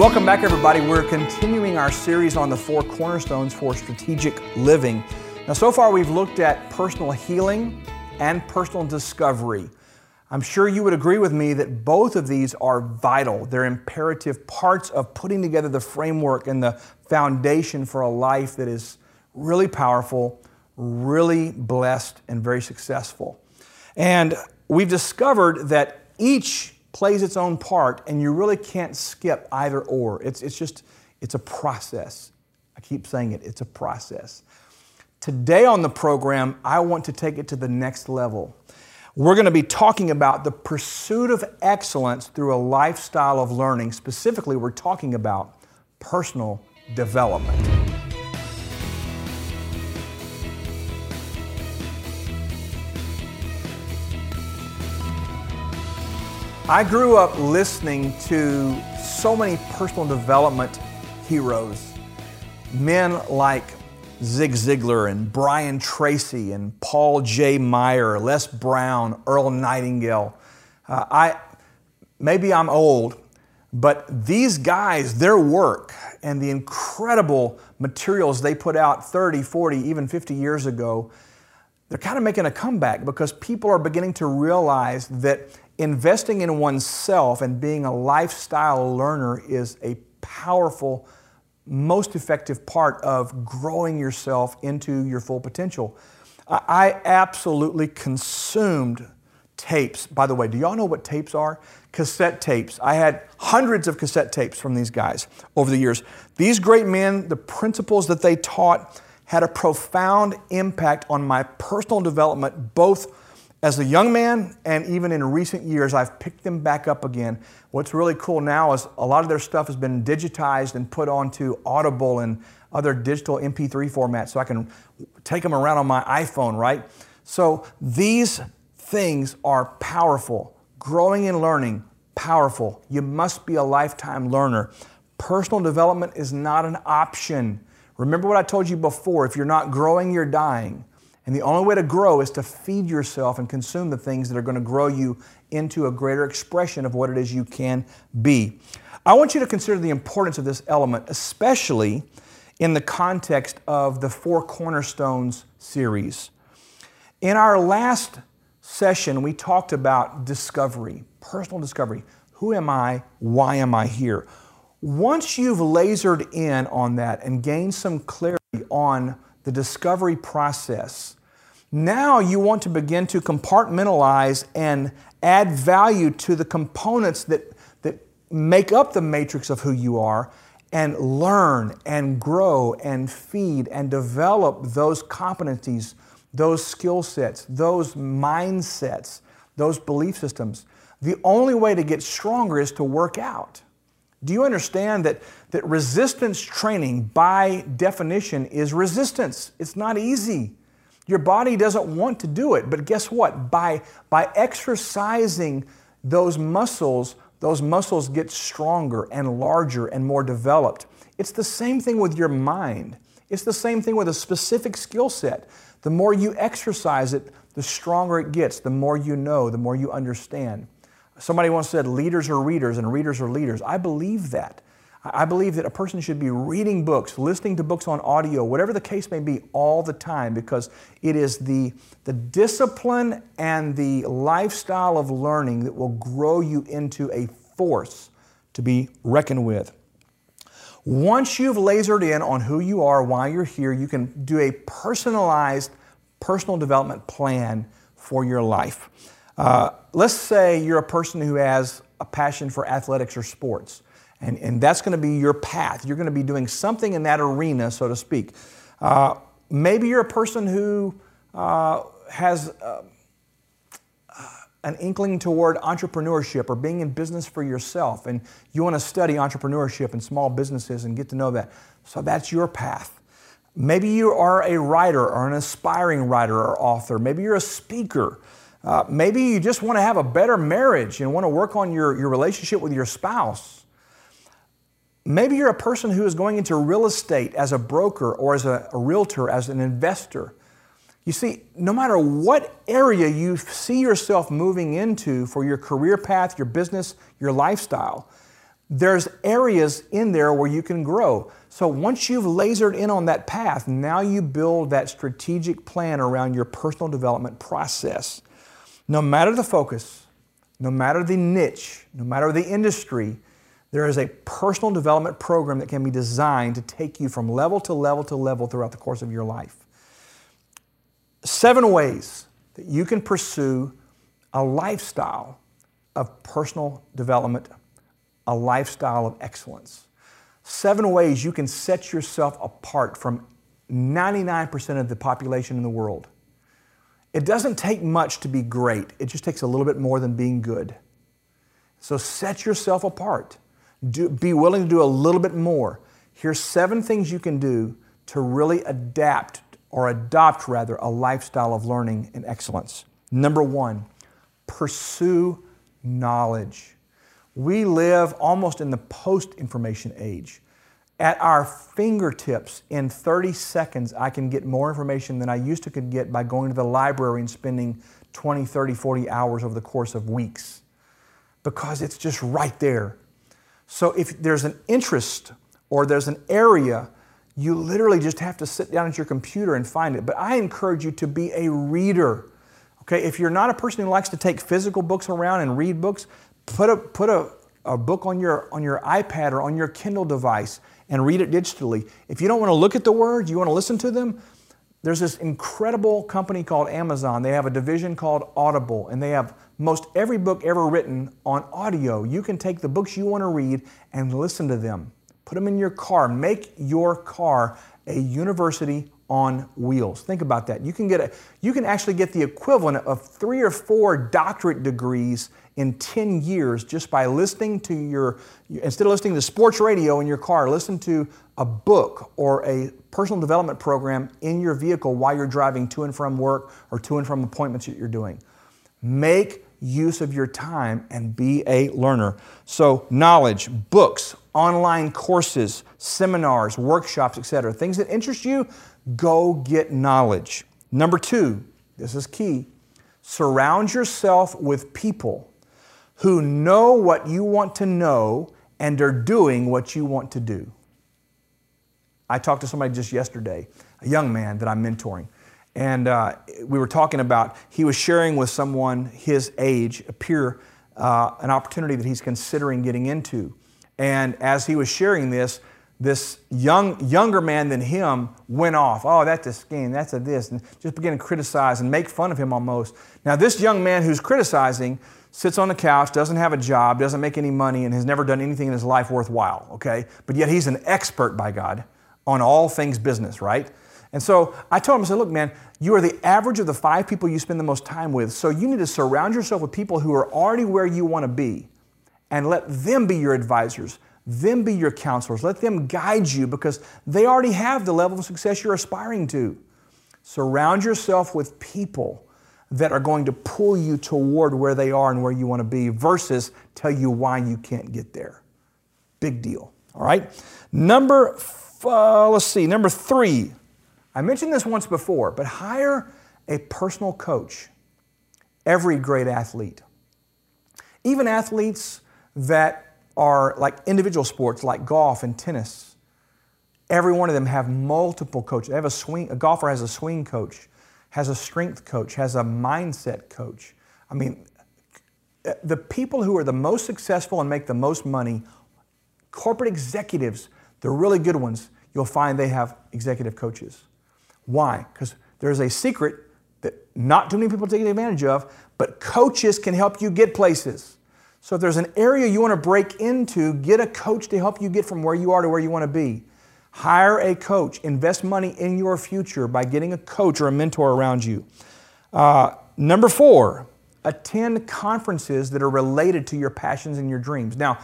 Welcome back, everybody. We're continuing our series on the four cornerstones for strategic living. Now, so far, we've looked at personal healing and personal discovery. I'm sure you would agree with me that both of these are vital. They're imperative parts of putting together the framework and the foundation for a life that is really powerful, really blessed, and very successful. And we've discovered that each plays its own part, and you really can't skip either or. It's, it's just, it's a process. I keep saying it, it's a process. Today on the program, I want to take it to the next level. We're going to be talking about the pursuit of excellence through a lifestyle of learning. Specifically, we're talking about personal development. I grew up listening to so many personal development heroes, men like Zig Ziglar and Brian Tracy and Paul J. Meyer, Les Brown, Earl Nightingale. Uh, I, maybe I'm old, but these guys, their work and the incredible materials they put out 30, 40, even 50 years ago, they're kind of making a comeback because people are beginning to realize that investing in oneself and being a lifestyle learner is a powerful, most effective part of growing yourself into your full potential. I absolutely consumed tapes. By the way, do y'all know what tapes are? Cassette tapes. I had hundreds of cassette tapes from these guys over the years. These great men, the principles that they taught, had a profound impact on my personal development, both as a young man and even in recent years, I've picked them back up again. What's really cool now is a lot of their stuff has been digitized and put onto Audible and other digital MP3 formats so I can take them around on my iPhone, right? So these things are powerful. Growing and learning, powerful. You must be a lifetime learner. Personal development is not an option. Remember what I told you before if you're not growing, you're dying. And the only way to grow is to feed yourself and consume the things that are going to grow you into a greater expression of what it is you can be. I want you to consider the importance of this element, especially in the context of the Four Cornerstones series. In our last session, we talked about discovery, personal discovery. Who am I? Why am I here? Once you've lasered in on that and gained some clarity on the discovery process. Now you want to begin to compartmentalize and add value to the components that, that make up the matrix of who you are and learn and grow and feed and develop those competencies, those skill sets, those mindsets, those belief systems. The only way to get stronger is to work out. Do you understand that, that resistance training, by definition, is resistance? It's not easy. Your body doesn't want to do it, but guess what? By, by exercising those muscles, those muscles get stronger and larger and more developed. It's the same thing with your mind. It's the same thing with a specific skill set. The more you exercise it, the stronger it gets, the more you know, the more you understand. Somebody once said, leaders are readers and readers are leaders. I believe that. I believe that a person should be reading books, listening to books on audio, whatever the case may be, all the time because it is the, the discipline and the lifestyle of learning that will grow you into a force to be reckoned with. Once you've lasered in on who you are, why you're here, you can do a personalized personal development plan for your life. Uh, let's say you're a person who has a passion for athletics or sports, and, and that's going to be your path. You're going to be doing something in that arena, so to speak. Uh, maybe you're a person who uh, has uh, uh, an inkling toward entrepreneurship or being in business for yourself, and you want to study entrepreneurship and small businesses and get to know that. So that's your path. Maybe you are a writer or an aspiring writer or author. Maybe you're a speaker. Uh, maybe you just want to have a better marriage and want to work on your, your relationship with your spouse. Maybe you're a person who is going into real estate as a broker or as a, a realtor, as an investor. You see, no matter what area you see yourself moving into for your career path, your business, your lifestyle, there's areas in there where you can grow. So once you've lasered in on that path, now you build that strategic plan around your personal development process. No matter the focus, no matter the niche, no matter the industry, there is a personal development program that can be designed to take you from level to level to level throughout the course of your life. Seven ways that you can pursue a lifestyle of personal development, a lifestyle of excellence. Seven ways you can set yourself apart from 99% of the population in the world. It doesn't take much to be great, it just takes a little bit more than being good. So set yourself apart. Do, be willing to do a little bit more. Here's seven things you can do to really adapt or adopt, rather, a lifestyle of learning and excellence. Number one, pursue knowledge. We live almost in the post information age. At our fingertips, in 30 seconds, I can get more information than I used to could get by going to the library and spending 20, 30, 40 hours over the course of weeks because it's just right there. So if there's an interest or there's an area, you literally just have to sit down at your computer and find it. But I encourage you to be a reader. Okay, if you're not a person who likes to take physical books around and read books, put a put a, a book on your on your iPad or on your Kindle device and read it digitally. If you don't want to look at the words, you want to listen to them, there's this incredible company called Amazon. They have a division called Audible, and they have most every book ever written on audio. You can take the books you want to read and listen to them. Put them in your car. Make your car a university on wheels. Think about that. You can get a you can actually get the equivalent of 3 or 4 doctorate degrees in 10 years just by listening to your instead of listening to sports radio in your car, listen to a book or a personal development program in your vehicle while you're driving to and from work or to and from appointments that you're doing. Make use of your time and be a learner. So, knowledge, books, online courses, seminars, workshops, etc. Things that interest you, go get knowledge. Number 2, this is key. Surround yourself with people who know what you want to know and are doing what you want to do. I talked to somebody just yesterday, a young man that I'm mentoring, and uh, we were talking about, he was sharing with someone his age, a peer, uh, an opportunity that he's considering getting into. And as he was sharing this, this young, younger man than him went off. Oh, that's a scheme, that's a this, and just began to criticize and make fun of him almost. Now, this young man who's criticizing sits on the couch, doesn't have a job, doesn't make any money, and has never done anything in his life worthwhile, okay? But yet he's an expert by God on all things business, right? And so I told him, I said, look, man, you are the average of the five people you spend the most time with. So you need to surround yourself with people who are already where you want to be and let them be your advisors, them be your counselors. Let them guide you because they already have the level of success you're aspiring to. Surround yourself with people that are going to pull you toward where they are and where you want to be versus tell you why you can't get there. Big deal. All right. Number, uh, let's see, number three. I mentioned this once before, but hire a personal coach. Every great athlete, even athletes that are like individual sports like golf and tennis, every one of them have multiple coaches. They have a swing, a golfer has a swing coach, has a strength coach, has a mindset coach. I mean, the people who are the most successful and make the most money, corporate executives, the really good ones, you'll find they have executive coaches. Why? Because there's a secret that not too many people take advantage of, but coaches can help you get places. So if there's an area you want to break into, get a coach to help you get from where you are to where you want to be. Hire a coach. Invest money in your future by getting a coach or a mentor around you. Uh, number four, attend conferences that are related to your passions and your dreams. Now,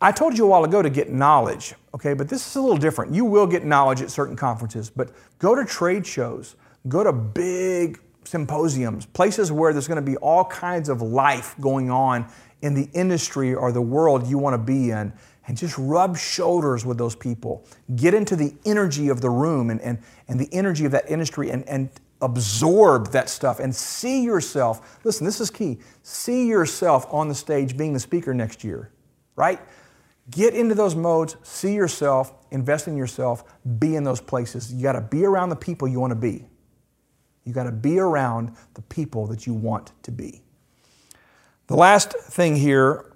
I told you a while ago to get knowledge, okay, but this is a little different. You will get knowledge at certain conferences, but go to trade shows, go to big symposiums, places where there's going to be all kinds of life going on in the industry or the world you want to be in, and just rub shoulders with those people. Get into the energy of the room and, and, and the energy of that industry and, and absorb that stuff and see yourself. Listen, this is key. See yourself on the stage being the speaker next year, right? Get into those modes, see yourself, invest in yourself, be in those places. You got to be around the people you want to be. You got to be around the people that you want to be. The last thing here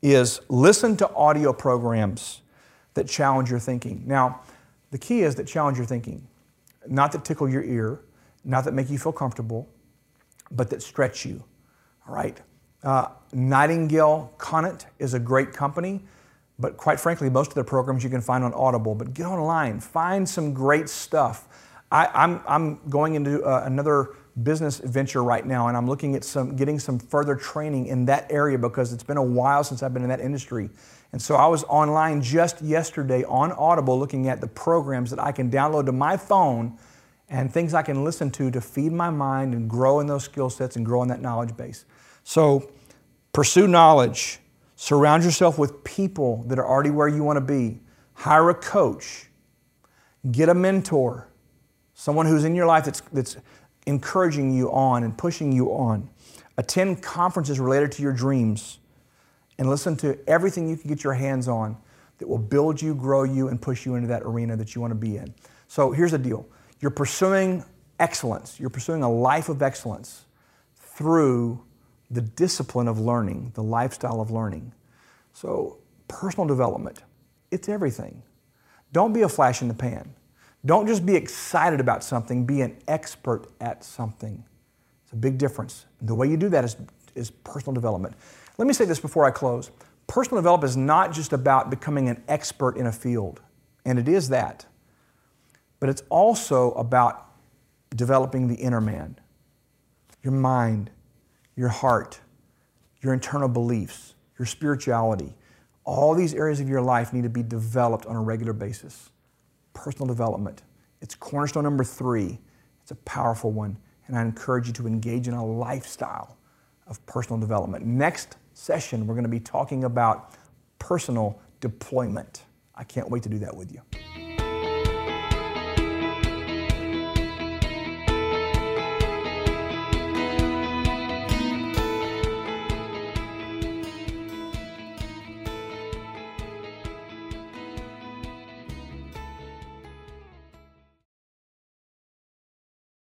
is listen to audio programs that challenge your thinking. Now, the key is that challenge your thinking, not that tickle your ear, not that make you feel comfortable, but that stretch you. All right? Uh, Nightingale Conant is a great company, but quite frankly, most of their programs you can find on Audible. But get online, find some great stuff. I, am I'm, I'm going into uh, another business venture right now, and I'm looking at some getting some further training in that area because it's been a while since I've been in that industry. And so I was online just yesterday on Audible looking at the programs that I can download to my phone and things I can listen to to feed my mind and grow in those skill sets and grow in that knowledge base. So pursue knowledge. Surround yourself with people that are already where you want to be. Hire a coach. Get a mentor. Someone who's in your life that's, that's encouraging you on and pushing you on. Attend conferences related to your dreams and listen to everything you can get your hands on that will build you, grow you, and push you into that arena that you want to be in. So here's the deal you're pursuing excellence, you're pursuing a life of excellence through the discipline of learning, the lifestyle of learning. So, personal development, it's everything. Don't be a flash in the pan. Don't just be excited about something, be an expert at something. It's a big difference. The way you do that is, is personal development. Let me say this before I close. Personal development is not just about becoming an expert in a field, and it is that, but it's also about developing the inner man, your mind, your heart, your internal beliefs, your spirituality. All these areas of your life need to be developed on a regular basis personal development. It's cornerstone number three. It's a powerful one, and I encourage you to engage in a lifestyle of personal development. Next session, we're going to be talking about personal deployment. I can't wait to do that with you.